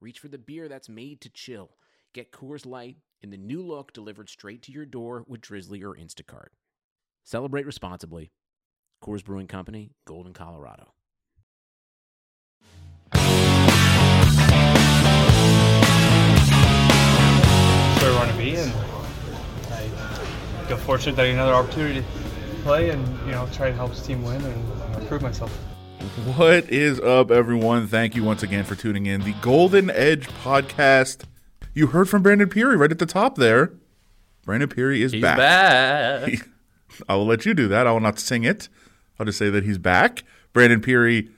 reach for the beer that's made to chill. Get Coors Light in the new look delivered straight to your door with Drizly or Instacart. Celebrate responsibly. Coors Brewing Company, Golden, Colorado. Where I want to be, and I feel fortunate that I get another opportunity to play and you know try to help this team win and improve myself. What is up, everyone? Thank you once again for tuning in. The Golden Edge podcast. You heard from Brandon Pirri right at the top there. Brandon Pirri is He's back. back. I will let you do that. I will not sing it. I'll just say that he's back. Brandon Pirri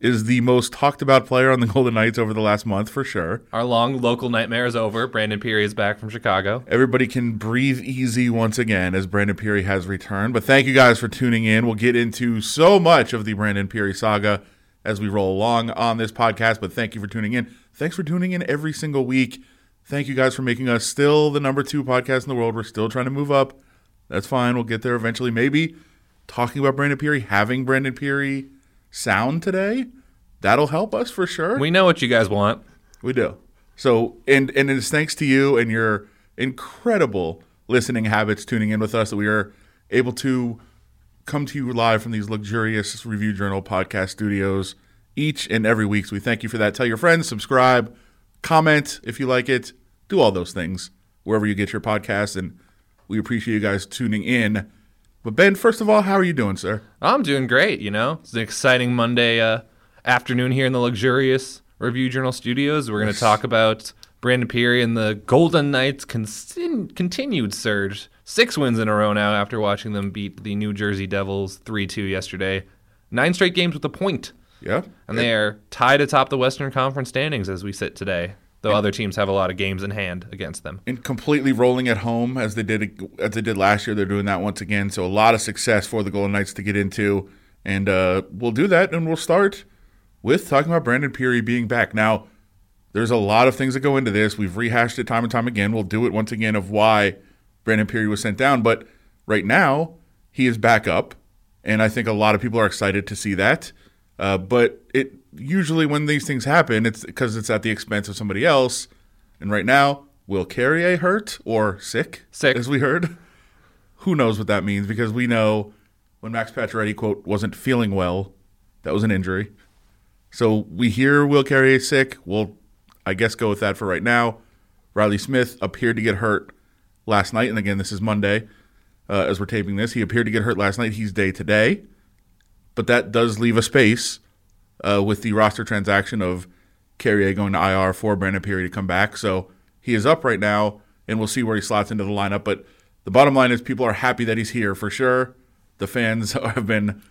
is the most talked about player on the Golden Knights over the last month for sure. Our long local nightmare is over. Brandon Pirri is back from Chicago. Everybody can breathe easy once again as Brandon Pirri has returned. But thank you guys for tuning in. We'll get into so much of the Brandon Pirri saga as we roll along on this podcast. But thank you for tuning in. Thanks for tuning in every single week. Thank you guys for making us still the number two podcast in the world. We're still trying to move up. That's fine. We'll get there eventually. Maybe talking about Brandon Pirri, having Brandon Pirri sound today, that'll help us for sure. We know what you guys want. We do. So, and and it's thanks to you and your incredible listening habits, tuning in with us, that we are able to come to you live from these luxurious Review Journal podcast studios each and every week. So we thank you for that. Tell your friends, subscribe, comment if you like it, do all those things wherever you get your podcast. and we appreciate you guys tuning in. But Ben, first of all, how are you doing, sir? I'm doing great, you know. It's an exciting Monday uh, afternoon here in the luxurious Review Journal studios. We're going to talk about Brandon Pirri and the Golden Knights' con- continued surge. Six wins in a row now after watching them beat the New Jersey Devils 3 2 yesterday. Nine straight games with a point, Yeah. and they are tied atop the Western Conference standings as we sit today, though other teams have a lot of games in hand against them. and completely rolling at home as they did as they did last year. They're doing that once again. So a lot of success for the Golden Knights to get into, and uh, we'll do that. And we'll start with talking about Brandon Pirri being back. Now, there's a lot of things that go into this. We've rehashed it time and time again. We'll do it once again of why Brandon Pirri was sent down. But right now, he is back up, and I think a lot of people are excited to see that. Uh, but it usually when these things happen, it's because it's at the expense of somebody else. And right now, will Carrier hurt or sick? Sick. as we heard. Who knows what that means? Because we know when Max Pacioretty quote wasn't feeling well, that was an injury. So we hear Will Carrier sick. We'll, I guess, go with that for right now. Riley Smith appeared to get hurt last night, and again, this is Monday uh, as we're taping this. He appeared to get hurt last night. He's day today, but that does leave a space uh, with the roster transaction of Carrier going to IR for Brandon Pirri to come back. So he is up right now, and we'll see where he slots into the lineup. But the bottom line is people are happy that he's here for sure. The fans have been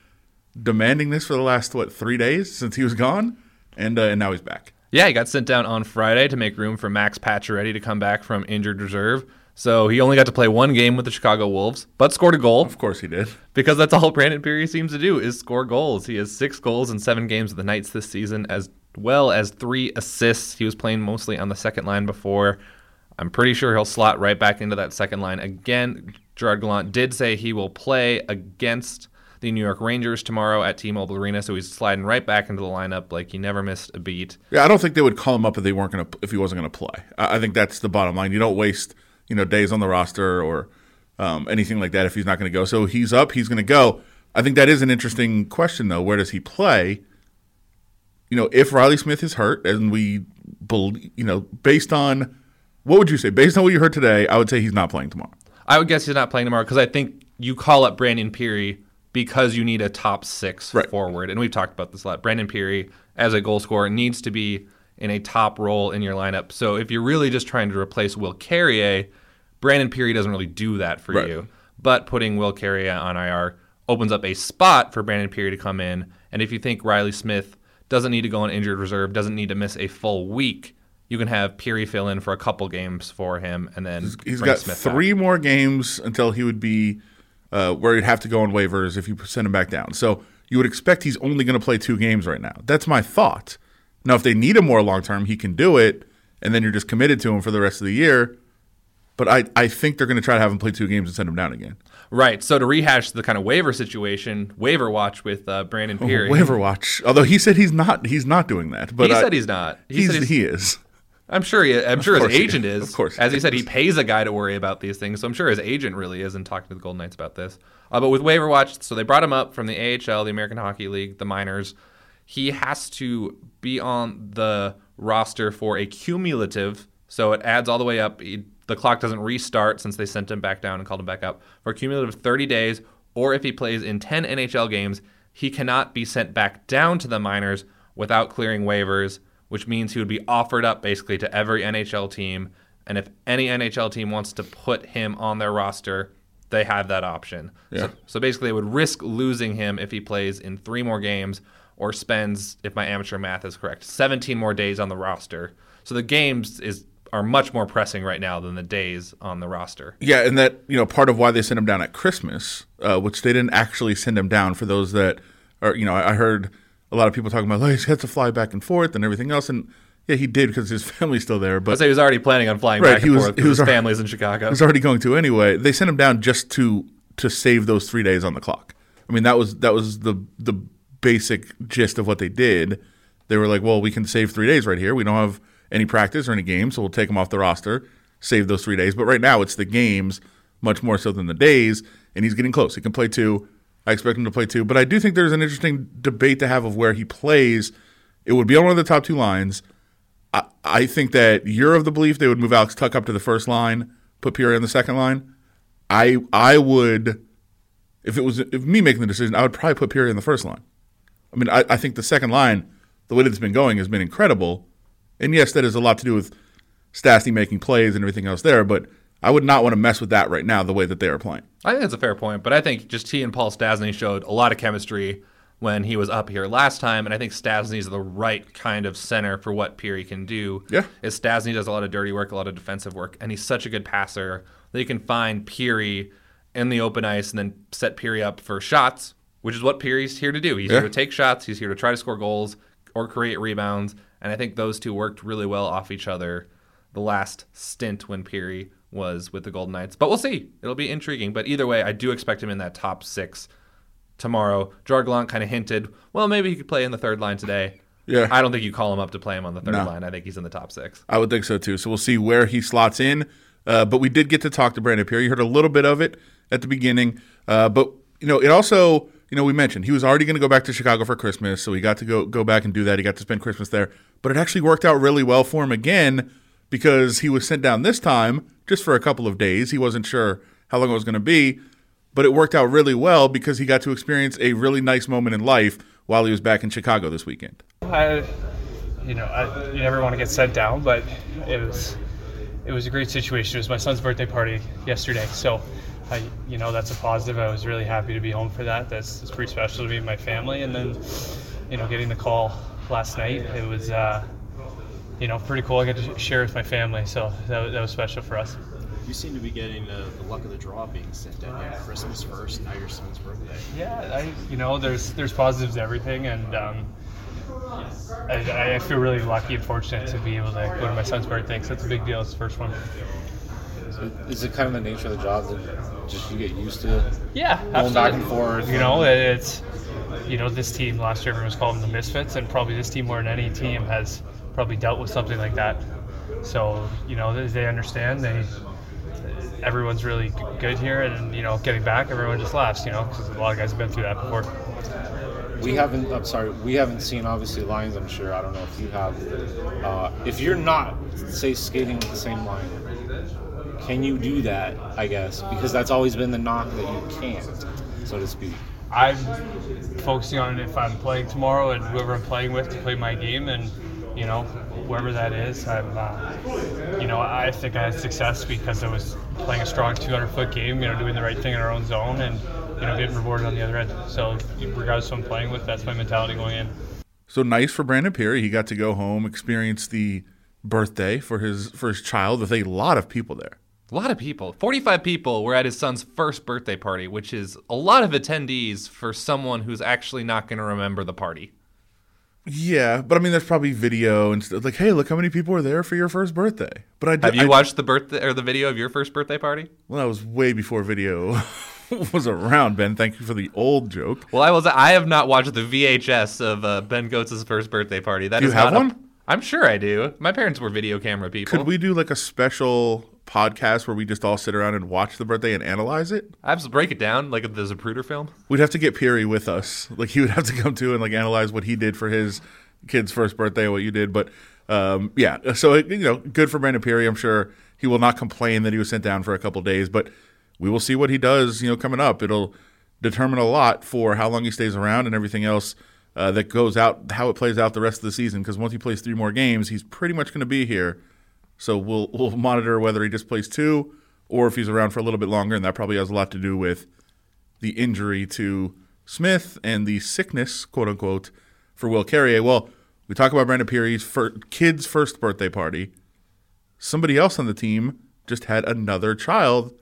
demanding this for the last what three days since he was gone, and uh, and now he's back. Yeah, he got sent down on Friday to make room for Max Pacioretty to come back from injured reserve. So he only got to play one game with the Chicago Wolves, but scored a goal Of course he did. because that's all Brandon Pirri seems to do is score goals. He has six goals in seven games with the Knights this season, as well as three assists. He was playing mostly on the second line before. I'm pretty sure he'll slot right back into that second line again. Gerard Gallant did say he will play against the New York Rangers tomorrow at T-Mobile Arena, so he's sliding right back into the lineup like he never missed a beat. Yeah, I don't think they would call him up if they weren't going to if he wasn't going to play. I, I think that's the bottom line. You don't waste you know days on the roster or um, anything like that if he's not going to go. So he's up, he's going to go. I think that is an interesting question though. Where does he play? You know, if Riley Smith is hurt, and we believe, you know, based on what would you say? Based on what you heard today, I would say he's not playing tomorrow. I would guess he's not playing tomorrow because I think you call up Brandon Pirri because you need a top six Right. forward, and we've talked about this a lot. Brandon Pirri, as a goal scorer, needs to be in a top role in your lineup. So if you're really just trying to replace Will Carrier, Brandon Pirri doesn't really do that for Right. you. But putting Will Carrier on IR opens up a spot for Brandon Pirri to come in. And if you think Riley Smith doesn't need to go on injured reserve, doesn't need to miss a full week, you can have Pirri fill in for a couple games for him, and then He's bring got Smith three more games until he would be uh, where he'd have to go on waivers if you send him back down. So you would expect he's only going to play two games right now. That's my thought. Now, if they need him more long term, he can do it, and then you're just committed to him for the rest of the year. But I, I think they're going to try to have him play two games and send him down again. Right. So to rehash the kind of waiver situation, waiver watch with uh, Brandon Pirri. Waiver watch. Although he said he's not he's not doing that. But he I- said he's not. He he's, said he's, he is. I'm sure. He, I'm sure his agent is. is. Of course As he said, he pays a guy to worry about these things. So I'm sure his agent really is and talking to the Golden Knights about this. Uh, but with waiver watch, so they brought him up from the AHL, the American Hockey League, the minors. He has to be on the roster for a cumulative. So it adds all the way up. He, the clock doesn't restart since they sent him back down and called him back up for a cumulative 30 days. Or if he plays in 10 NHL games, he cannot be sent back down to the minors without clearing waivers, which means he would be offered up basically to every NHL team. And if any NHL team wants to put him on their roster, they have that option. Yeah. So, so basically, they would risk losing him if he plays in three more games or spends, if my amateur math is correct, 17 more days on the roster. So the games is are much more pressing right now than the days on the roster. Yeah, and that you know part of why they sent him down at Christmas, uh, which they didn't actually send him down for those that are you know I I heard a lot of people talking about like he had to fly back and forth and everything else, and yeah, he did because his family's still there, but So he was already planning on flying Right, back he and was- forth he was his family's in Chicago. he was already going to anyway. They sent him down just to to save those three days on the clock. I mean that was that was the the basic gist of what they did. They were like, well, we can save three days right here. We don't have any practice or any games, so we'll take him off the roster, save those three days. But right now, it's the games much more so than the days, and he's getting close. He can play two. I expect him to play two, but I do think there's an interesting debate to have of where he plays. It would be on one of the top two lines. I, think that you're of the belief they would move Alex Tuch up to the first line, put Pirri on the second line. I I would, if it was if me making the decision, I would probably put Pirri on the first line. I mean, I, I think the second line, the way that it's been going, has been incredible. And yes, that has a lot to do with Stastny making plays and everything else there. But I would not want to mess with that right now, the way that they are playing. I think that's a fair point, but I think just he and Paul Stastny showed a lot of chemistry when he was up here last time, and I think Stastny is the right kind of center for what Pirri can do. Yeah. is Stastny does a lot of dirty work, a lot of defensive work, and he's such a good passer that you can find Pirri in the open ice and then set Pirri up for shots, which is what Pirri's here to do. He's Yeah. here to take shots, he's here to try to score goals or create rebounds, and I think those two worked really well off each other the last stint when Pirri was with the Golden Knights. But we'll see. It'll be intriguing. But either way, I do expect him in that top six tomorrow. Jarglon kind of hinted, well, maybe he could play in the third line today. Yeah. I don't think you call him up to play him on the third No. line. I think he's in the top six. I would think so too. So we'll see where he slots in. Uh, but we did get to talk to Brandon Pirri. You heard a little bit of it at the beginning. Uh, but you know, it also, you know, we mentioned he was already going to go back to Chicago for Christmas, so he got to go go back and do that. He got to spend Christmas there. But it actually worked out really well for him again because he was sent down this time just for a couple of days. He wasn't sure how long it was going to be, but it worked out really well because he got to experience a really nice moment in life while he was back in Chicago this weekend. I, you know, I, you never want to get sent down, but it was it was a great situation. It was my son's birthday party yesterday, so I, you know, that's a positive. I was really happy to be home for that. That's, pretty special to me and my family. And then, you know, getting the call last night, it was, uh, you know, pretty cool. I got to share with my family, so that, that was special for us. You seem to be getting uh, the luck of the draw being sent down. You Christmas first, now your son's birthday. Yeah, I, you know, there's there's positives to everything, and um, I, I feel really lucky and fortunate to be able to go to my son's birthday. Cause that's a big deal. It's the first one. Is it kind of the nature of the job that just you get used to Yeah, going back and forth? You know, it's you know this team last year everyone was called the misfits, and probably this team more than any team has probably dealt with something like that. So you know they, they understand. They everyone's really g- good here, and you know getting back, everyone just laughs. You know, because a lot of guys have been through that before. we haven't. I'm sorry, we haven't seen obviously lines. I'm sure. I don't know if you have. Uh, if you're not, say, skating with the same line, can you do that? I guess because that's always been the knock that you can't, so to speak. I'm focusing on if I'm playing tomorrow and whoever I'm playing with to play my game, and you know, whoever that is, I'm, uh, you know, I think I had success because I was playing a strong 200 foot game, you know, doing the right thing in our own zone, and you know, getting rewarded on the other end. So, regardless of who I'm playing with, that's my mentality going in. So nice for Brandon Pirri. He got to go home, experience the birthday for his for his child with a lot of people there. A lot of people. 45 people were at his son's first birthday party, which is a lot of attendees for someone who's actually not going to remember the party. Yeah, but I mean, there's probably video and stuff like, hey, look how many people were there for your first birthday. But I Have you I, watched the birthday or the video of your first birthday party? Well, that was way before video was around. Ben, thank you for the old joke. Well, I was. I have not watched the VHS of uh, Ben Gotz' first birthday party. That Do you is have one? I'm sure I do. My parents were video camera people. Could we do like a special podcast where we just all sit around and watch the birthday and analyze it? I have to break it down like the Zapruder film. We'd have to get Pirri with us. Like he would have to come to and like analyze what he did for his kid's first birthday what you did. But um, yeah, so you know, good for Brandon Pirri. I'm sure he will not complain that he was sent down for a couple days, but we will see what he does. You know, coming up, it'll determine a lot for how long he stays around and everything else. Uh, that goes out, how it plays out the rest of the season. Because once he plays three more games, he's pretty much going to be here. So we'll we'll monitor whether he just plays two or if he's around for a little bit longer, and that probably has a lot to do with the injury to Smith and the sickness, quote unquote, for Will Carrier. Well, we talk about Brandon Pirri's fir- kid's first birthday party. Somebody else on the team just had another child,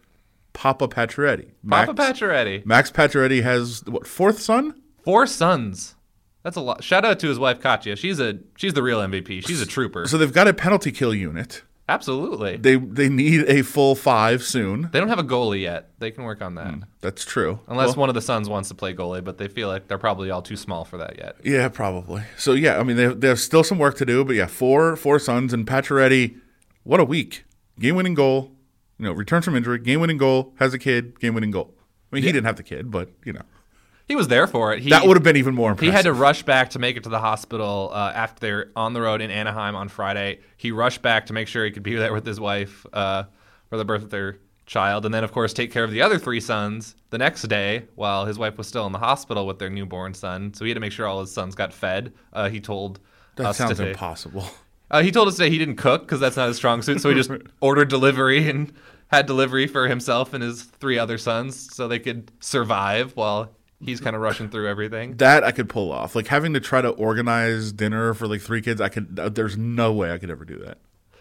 Papa Pacioretty. Papa Max, Pacioretty. Max Pacioretty has what fourth son? Four sons. That's a lot. Shout out to his wife Katya. She's a she's the real MVP. She's a trooper. So they've got a penalty kill unit. Absolutely. They, They need a full five soon. They don't have a goalie yet. They can work on that. Hmm. That's true. Unless Well- one of the sons wants to play goalie, but they feel like they're probably all too small for that yet. Yeah, probably. So yeah, I mean, they they have still some work to do, but yeah, four four sons and Pacioretty. What a week! Game winning goal. You know, returns from injury. Game winning goal. Has a kid. Game winning goal. I mean, he didn't have the kid, but you know He was there for it. He, that would have been even more impressive. He had to rush back to make it to the hospital uh, after they're on the road in Anaheim on Friday. He rushed back to make sure he could be there with his wife uh, for the birth of their child, and then of course take care of the other three sons the next day while his wife was still in the hospital with their newborn son. So he had to make sure all his sons got fed. Uh, he told that us sounds today. impossible. Uh, he told us today he didn't cook because that's not his strong suit. So he just ordered delivery and had delivery for himself and his three other sons so they could survive while he's kind of rushing through everything. That I could pull off. Like having to try to organize dinner for like three kids. I could. Uh, there's no way I could ever do that.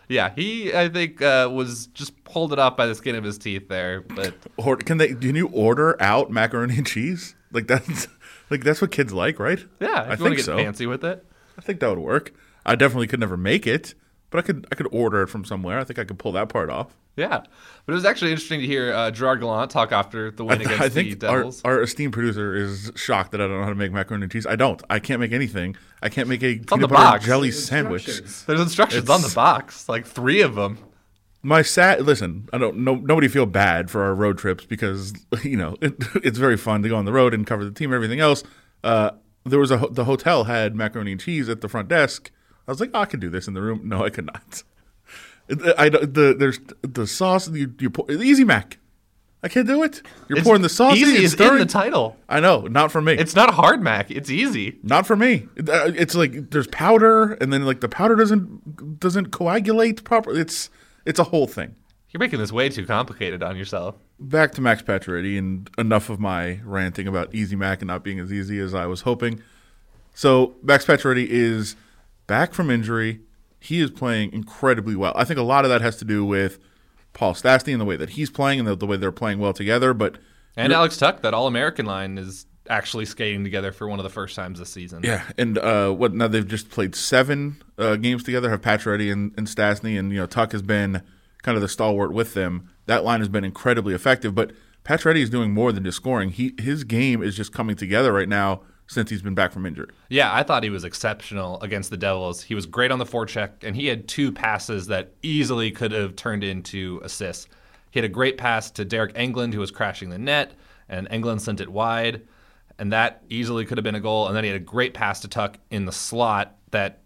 Yeah, he I think uh, was just pulled it off by the skin of his teeth there, but Or can they? Can you order out macaroni and cheese? Like that's like that's what kids like, right? yeah, if I think get so. fancy with it. I think that would work. I definitely could never make it, but I could I could order it from somewhere. I think I could pull that part off. Yeah, but it was actually interesting to hear uh, Gerard Gallant talk after the win I, against I the think our, Devils. our esteemed producer is shocked that I don't know how to make macaroni and cheese. I don't. I can't make anything. I can't make a on peanut the butter box. jelly sandwich. There's instructions on the box, like three of them. My sad listen. I don't. No, nobody feel bad for our road trips because you know it, it's very fun to go on the road and cover the team. and Everything else. Uh, there was a the hotel had macaroni and cheese at the front desk. I was like, oh, I can do this in the room. No, I could not. I, the there's the sauce. You, you pour, Easy Mac. I can't do it. You're It's pouring the sauce. Easy in, is stirring. in the title. I know, not for me. It's not a hard mac. It's easy. Not for me. Uh, It's like there's powder, and then like the powder doesn't doesn't coagulate properly. It's it's a whole thing. You're making this way too complicated on yourself. Back to Max Pacioretty, and enough of my ranting about Easy Mac and not being as easy as I was hoping. So Max Pacioretty is back from injury. He is playing incredibly well. I think a lot of that has to do with Paul Stastny and the way that he's playing and the, the way they're playing well together. But And Alex Tuch, that All American line, is actually skating together for one of the first times this season. Yeah, and uh, what now? They've just played seven uh, games together. Have Pacioretty and, and Stastny, and you know Tuch has been kind of the stalwart with them. That line has been incredibly effective. But Pacioretty is doing more than just scoring. He his game is just coming together right now since he's been back from injury. Yeah, I thought he was exceptional against the Devils. He was great on the forecheck, and he had two passes that easily could have turned into assists. He had a great pass to Deryk Engelland, who was crashing the net, and England sent it wide, and that easily could have been a goal. And then he had a great pass to Tuch in the slot that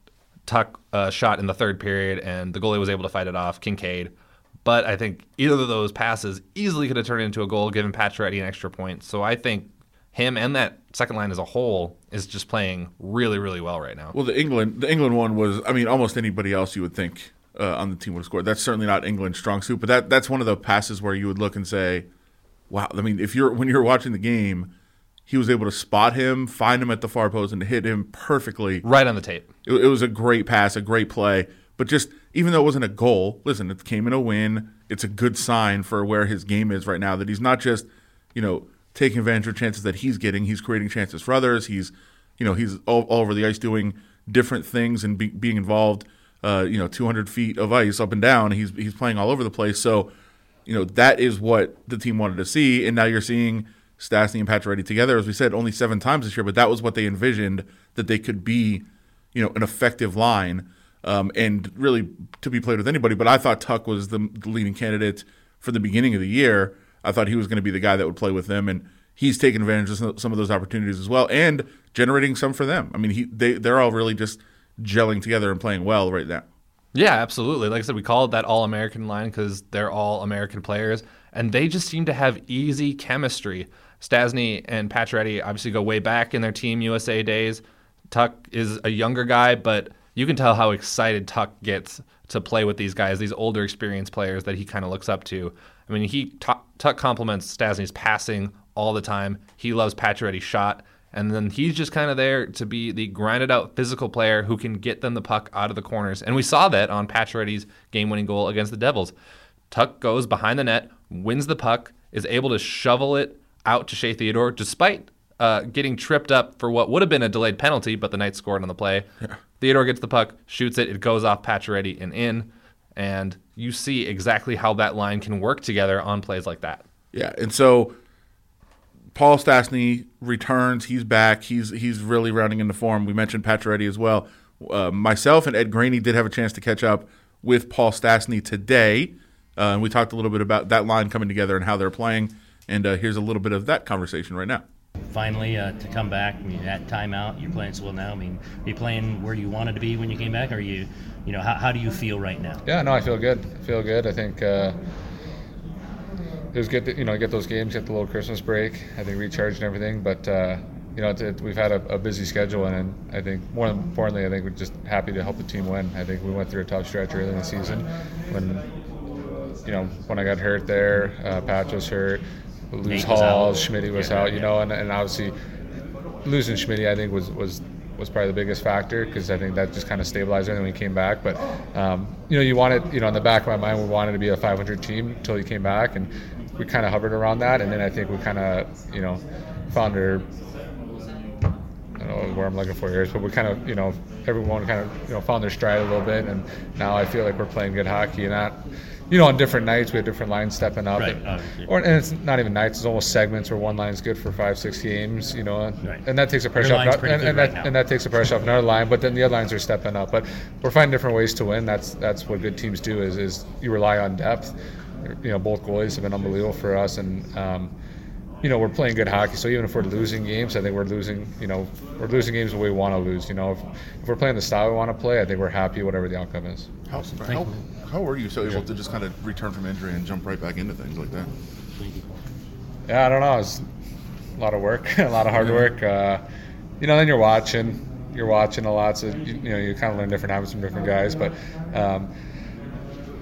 Tuch uh, shot in the third period, and the goalie was able to fight it off, Kinkaid. But I think either of those passes easily could have turned into a goal, giving Pacioretty an extra point. So I think him and that second line as a whole is just playing really, really well right now. Well, the Engelland the Engelland one was. I mean, almost anybody else you would think uh, on the team would have scored. That's certainly not Engelland's strong suit, but that that's one of the passes where you would look and say, "Wow." I mean, if you're when you're watching the game, he was able to spot him, find him at the far post, and hit him perfectly. Right on the tape. It, it was a great pass, a great play. But just even though it wasn't a goal, listen, it came in a win. It's a good sign for where his game is right now that he's not just, you know, taking advantage of chances that he's getting. He's creating chances for others. He's, you know, he's all, all over the ice doing different things and be, being involved. Uh, you know, 200 feet of ice up and down. He's he's playing all over the place. So, you know, that is what the team wanted to see. And now you're seeing Stastny and Pacioretty together, as we said, only seven times this year. But that was what they envisioned that they could be, you know, an effective line um, and really to be played with anybody. But I thought Tuch was the, the leading candidate for the beginning of the year. I thought he was going to be the guy that would play with them, and he's taken advantage of some of those opportunities as well, and generating some for them. I mean, he they they're all really just gelling together and playing well right now. Yeah, absolutely. Like I said, we call it that All American line because they're all American players, and they just seem to have easy chemistry. Stastny and Pacioretty obviously go way back in their Team USA days. Tuch is a younger guy, but you can tell how excited Tuch gets to play with these guys, these older, experienced players that he kind of looks up to. I mean, he Tuch compliments Stastny's passing all the time. He loves Pacioretty's shot. And then he's just kind of there to be the grinded out physical player who can get them the puck out of the corners. And we saw that on Pacioretty's game winning goal against the Devils. Tuch goes behind the net, wins the puck, is able to shovel it out to Shea Theodore despite uh, getting tripped up for what would have been a delayed penalty, but the Knights scored on the play. Yeah. Theodore gets the puck, shoots it, it goes off Pacioretty and in. And you see exactly how that line can work together on plays like that. Yeah. And so Paul Stastny returns. He's back. He's he's really rounding into form. We mentioned Pacioretty as well. Uh, myself and Ed Graney did have a chance to catch up with Paul Stastny today, uh, and we talked a little bit about that line coming together and how they're playing. And uh, here's a little bit of that conversation right now. Finally, uh, to come back, I mean, at timeout, you're playing so well now. I mean, are you playing where you wanted to be when you came back? Or are you, you know, how, how do you feel right now? Yeah, no, I feel good. I feel good. I think uh, it was good to you know get those games, get the little Christmas break. I think recharge and everything. But uh, you know, it, we've had a, a, busy schedule, and I think more importantly, I think we're just happy to help the team win. I think we went through a tough stretch early in the season when you know when I got hurt there, uh, Patch was hurt, lose Haula, Schmidt was yeah, out. You know, and, and obviously losing Schmidt, I think was was was probably the biggest factor because I think that just kind of stabilized everything when he came back. But um, you know, you wanted, you know, in the back of my mind, we wanted to be a 500 team until he came back, and we kind of hovered around that, and then I think we kind of, you know, found our. I don't know where I'm looking for here, but we kind of, you know, everyone kind of, you know, found their stride a little bit, and now I feel like we're playing good hockey, and that, you know, on different nights we have different lines stepping up, right. and, uh, or and it's not even nights; it's almost segments where one line is good for five, six games, you know, and, right. and that takes the pressure Your off, and, and, and right that and that takes the pressure off another line, but then the other lines are stepping up, but we're finding different ways to win. That's that's what good teams do is is you rely on depth you know, both goalies have been unbelievable for us, and um, you know, we're playing good hockey. So even if we're losing games, I think we're losing. You know, we're losing games the way we want to lose. You know, if, if we're playing the style we want to play, I think we're happy whatever the outcome is. How, how, were you so able to just kind of return from injury and jump right back into things like that? Yeah, I don't know. It's a lot of work, a lot of hard work. Uh, you know, then you're watching, you're watching a lot, so you, you know you kind of learn different habits from different guys. But um,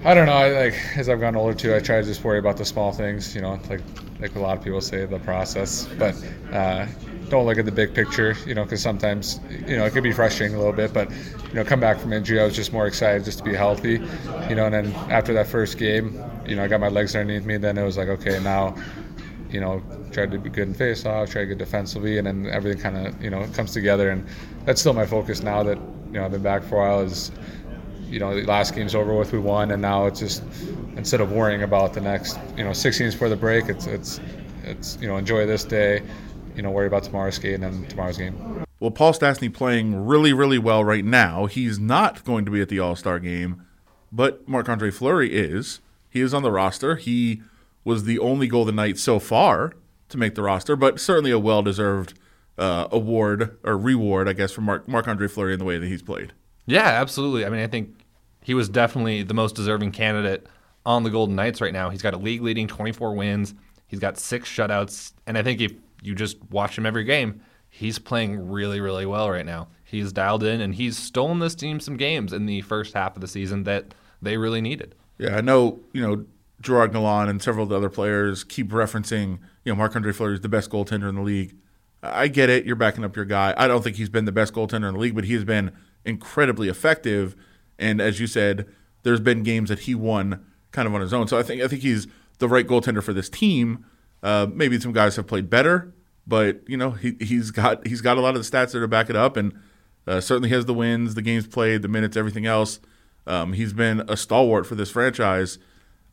I don't know. I, like as I've gotten older too, I try to just worry about the small things. You know, like like a lot of people say, the process. But uh, don't look at the big picture. You know, because sometimes you know it could be frustrating a little bit. But you know, come back from injury, I was just more excited just to be healthy. You know, and then after that first game, you know, I got my legs underneath me. Then it was like, okay, now, you know, try to be good in face-off, try to get defensively, and then everything kind of you know comes together. And that's still my focus now that you know I've been back for a while. Is you know, the last game's over with, we won, and now it's just instead of worrying about the next, you know, six games before the break, it's it's it's you know, enjoy this day, you know, worry about tomorrow's skate and then tomorrow's game. Well, Paul Stastny playing really, really well right now. He's not going to be at the All Star game, but Marc Andre Fleury is. He is on the roster. He was the only Golden Knight so far to make the roster, but certainly a well deserved uh, award or reward, I guess, for Marc Andre Fleury in the way that he's played. Yeah, absolutely. I mean, I think he was definitely the most deserving candidate on the Golden Knights right now. He's got a league leading 24 wins. He's got six shutouts. And I think if you just watch him every game, he's playing really, really well right now. He's dialed in and he's stolen this team some games in the first half of the season that they really needed. Yeah, I know, you know, Gerard Gallant and several of the other players keep referencing, you know, Marc Andre Fleury is the best goaltender in the league. I get it. You're backing up your guy. I don't think he's been the best goaltender in the league, but he has been incredibly effective. And as you said, there's been games that he won kind of on his own. So I think I think he's the right goaltender for this team. Uh, maybe some guys have played better, but you know he he's got he's got a lot of the stats there to back it up, and uh, certainly has the wins, the games played, the minutes, everything else. Um, he's been a stalwart for this franchise,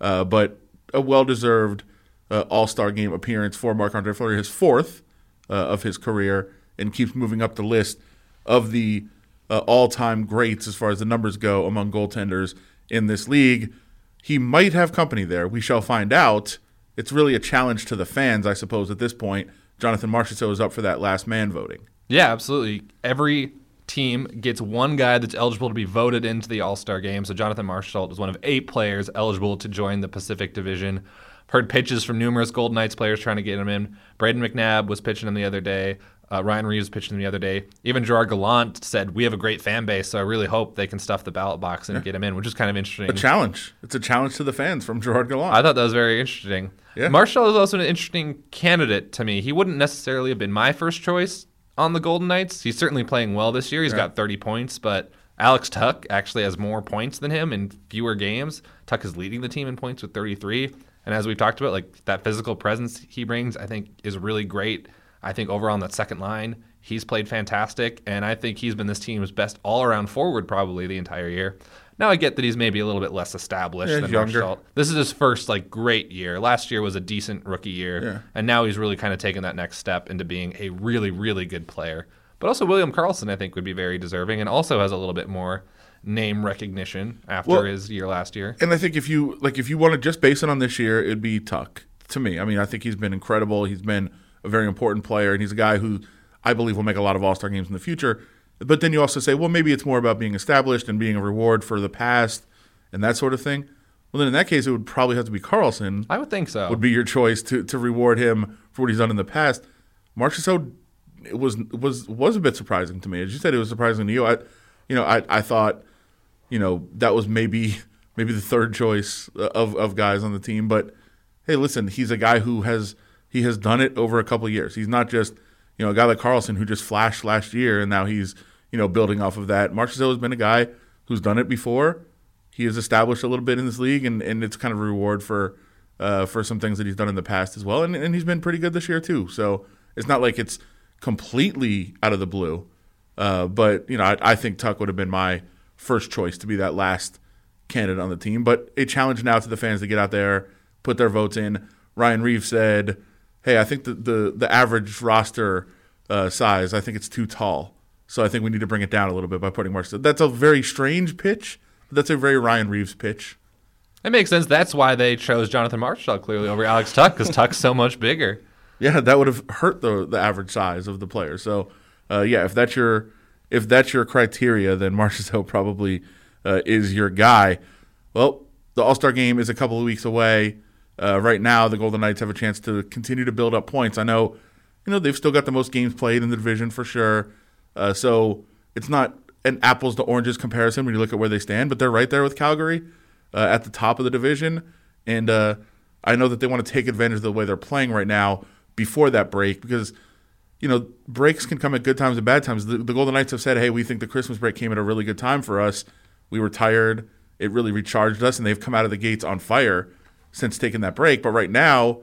uh, but a well deserved uh, All Star game appearance for Marc Andre Fleury, his fourth uh, of his career, and keeps moving up the list of the uh, all time greats as far as the numbers go among goaltenders in this league. He might have company there. We shall find out. It's really a challenge to the fans, I suppose, at this point. Jonathan Marchessault is up for that last man voting. Yeah, absolutely. Every team gets one guy that's eligible to be voted into the All Star game. So Jonathan Marchessault is one of eight players eligible to join the Pacific Division. Heard pitches from numerous Golden Knights players trying to get him in. Brayden McNabb was pitching him the other day. Uh, Ryan Reaves pitched him the other day. Even Gerard Gallant said, "We have a great fan base, so I really hope they can stuff the ballot box and get him in," which is kind of interesting. A challenge. It's a challenge to the fans from Gerard Gallant. I thought that was very interesting. Yeah. Marshall is also an interesting candidate to me. He wouldn't necessarily have been my first choice on the Golden Knights. He's certainly playing well this year. He's Yeah. got 30 points, but Alex Tuch actually has more points than him in fewer games. Tuch is leading the team in points with 33. And as we've talked about, like that physical presence he brings, I think is really great. I think over on that second line, he's played fantastic, and I think he's been this team's best all-around forward probably the entire year. Now I get that he's maybe a little bit less established Yeah, than younger. This is his first like great year. Last year was a decent rookie year, Yeah. and now he's really kind of taken that next step into being a really, really good player. But also William Karlsson, I think, would be very deserving, and also has a little bit more name recognition after Well- his year last year. And I think if you like, if you want to just base it on this year, it'd be Tuch to me. I mean, I think he's been incredible. He's been a very important player, and he's a guy who I believe will make a lot of All Star games in the future. But then you also say, well, maybe it's more about being established and being a reward for the past and that sort of thing. Well, then in that case, it would probably have to be Carlson. I would think so. Would be your choice to, to reward him for what he's done in the past. Marchessault it was was was a bit surprising to me. As you said, it was surprising to you. I, you know, I, I thought, you know, that was maybe maybe the third choice of, of guys on the team. But hey, listen, he's a guy who has he has done it over a couple years. He's not just you know a guy like Karlsson who just flashed last year and now he's you know building off of that. Marchessault has been a guy who's done it before. He has established a little bit in this league, and, and it's kind of a reward for uh, for some things that he's done in the past as well. And, and he's been pretty good this year too. So it's not like it's completely out of the blue. Uh, but you know, I, I think Tuch would have been my first choice to be that last candidate on the team. But a challenge now to the fans to get out there, put their votes in. Ryan Reaves said, "Hey, I think the the, the average roster uh, size, I think it's too tall. So I think we need to bring it down a little bit by putting more." That's a very strange pitch. But that's a very Ryan Reaves pitch. It makes sense. That's why they chose Jonathan Marchessault clearly over Alex Tuch because Tuch's so much bigger. Yeah, that would have hurt the the average size of the player. So, uh, yeah, if that's your if that's your criteria, then Marchessault probably uh, is your guy. Well, the All Star game is a couple of weeks away. Uh, right now, the Golden Knights have a chance to continue to build up points. I know, you know, they've still got the most games played in the division for sure. Uh, so it's not an apples to oranges comparison when you look at where they stand, but they're right there with Calgary uh, at the top of the division. And uh, I know that they want to take advantage of the way they're playing right now before that break because, you know, breaks can come at good times and bad times. The, the Golden Knights have said, hey, we think the Christmas break came at a really good time for us. We were tired. It really recharged us, and they've come out of the gates on fire since taking that break. But right now,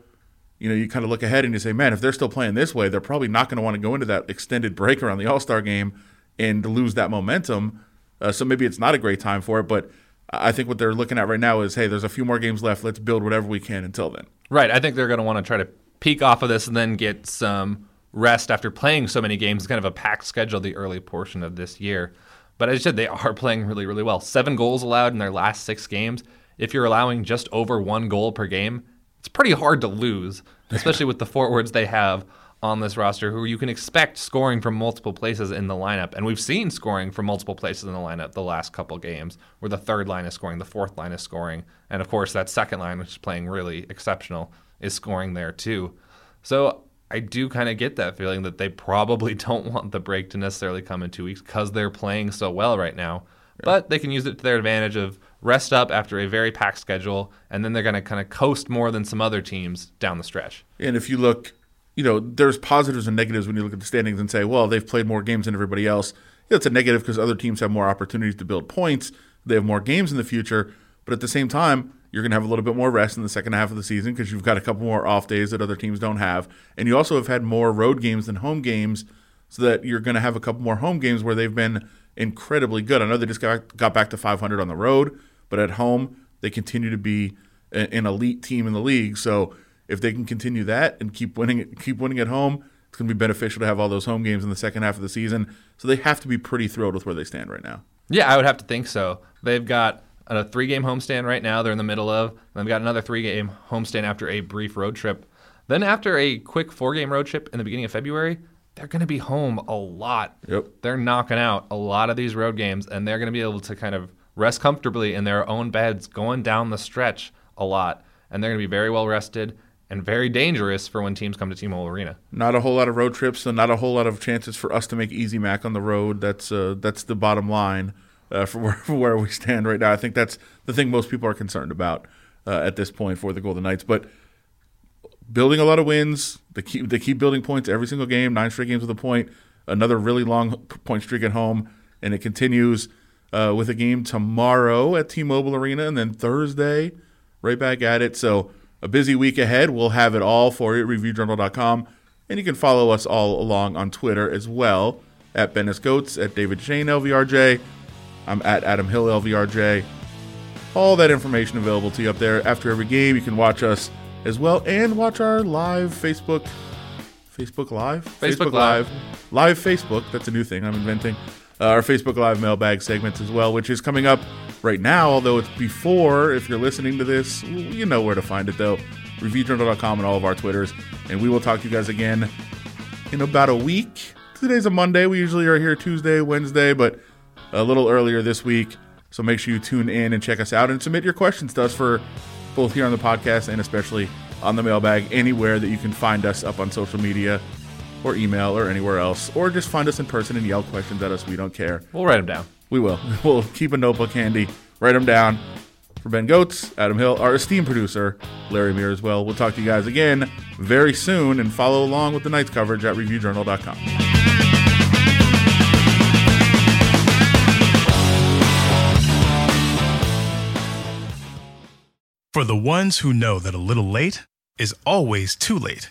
you know, you kind of look ahead and you say, man, if they're still playing this way, they're probably not going to want to go into that extended break around the All Star game and lose that momentum. Uh, so maybe it's not a great time for it. But I think what they're looking at right now is, hey, there's a few more games left. Let's build whatever we can until then. Right. I think they're going to want to try to peak off of this and then get some rest after playing so many games. It's kind of a packed schedule the early portion of this year. But as you said, they are playing really, really well. Seven goals allowed in their last six games. If you're allowing just over one goal per game, it's pretty hard to lose, especially with the forwards they have on this roster who you can expect scoring from multiple places in the lineup. And we've seen scoring from multiple places in the lineup the last couple games where the third line is scoring, the fourth line is scoring. And of course, that second line, which is playing really exceptional, is scoring there too. So I do kind of get that feeling that they probably don't want the break to necessarily come in two weeks because they're playing so well right now. But they can use it to their advantage of rest up after a very packed schedule, and then they're going to kind of coast more than some other teams down the stretch. And if you look, you know, there's positives and negatives when you look at the standings and say, well, they've played more games than everybody else. It's a negative because other teams have more opportunities to build points. They have more games in the future, but at the same time, you're going to have a little bit more rest in the second half of the season because you've got a couple more off days that other teams don't have. And you also have had more road games than home games, so that you're going to have a couple more home games where they've been incredibly good. I know they just got, got back to 500 on the road, but at home, they continue to be an elite team in the league. So if they can continue that and keep winning, keep winning at home, it's going to be beneficial to have all those home games in the second half of the season. So they have to be pretty thrilled with where they stand right now. Yeah, I would have to think so. They've got a three game homestand right now, they're in the middle of. And they've got another three game homestand after a brief road trip. Then, after a quick four game road trip in the beginning of February, they're going to be home a lot. Yep. They're knocking out a lot of these road games, and they're going to be able to kind of rest comfortably in their own beds going down the stretch a lot. And they're going to be very well rested and very dangerous for when teams come to T-Mobile Arena. Not a whole lot of road trips, and not a whole lot of chances for us to make easy mac on the road. That's uh, that's the bottom line uh, for, where, for where we stand right now. I think that's the thing most people are concerned about uh, at this point for the Golden Knights. But building a lot of wins, they keep they keep building points every single game. Nine straight games with a point. Another really long point streak at home, and it continues uh, with a game tomorrow at T-Mobile Arena, and then Thursday, right back at it. So a busy week ahead. We'll have it all for you at reviewjournal.com. And you can follow us all along on Twitter as well at Bennis Goats, at David Schoen LVRJ. I'm at Adam Hill LVRJ. All that information available to you up there. After every game, you can watch us as well and watch our live Facebook. Facebook Live? Facebook, Live. Live Facebook. That's a new thing I'm inventing. Uh, our Facebook Live mailbag segments as well, which is coming up right now, although it's before. If you're listening to this, you know where to find it, though. ReviewJournal.com and all of our Twitters. And we will talk to you guys again in about a week. Today's a Monday. We usually are here Tuesday, Wednesday, but a little earlier this week. So make sure you tune in and check us out and submit your questions to us for both here on the podcast and especially on the mailbag anywhere that you can find us up on social media or email or anywhere else, or just find us in person and yell questions at us. We don't care. We'll write them down. We will. We'll keep a notebook handy, write them down. For Ben Gotz, Adam Hill, our esteemed producer, Larry Muir as well. We'll talk to you guys again very soon and follow along with the night's coverage at reviewjournal.com. For the ones who know that a little late is always too late,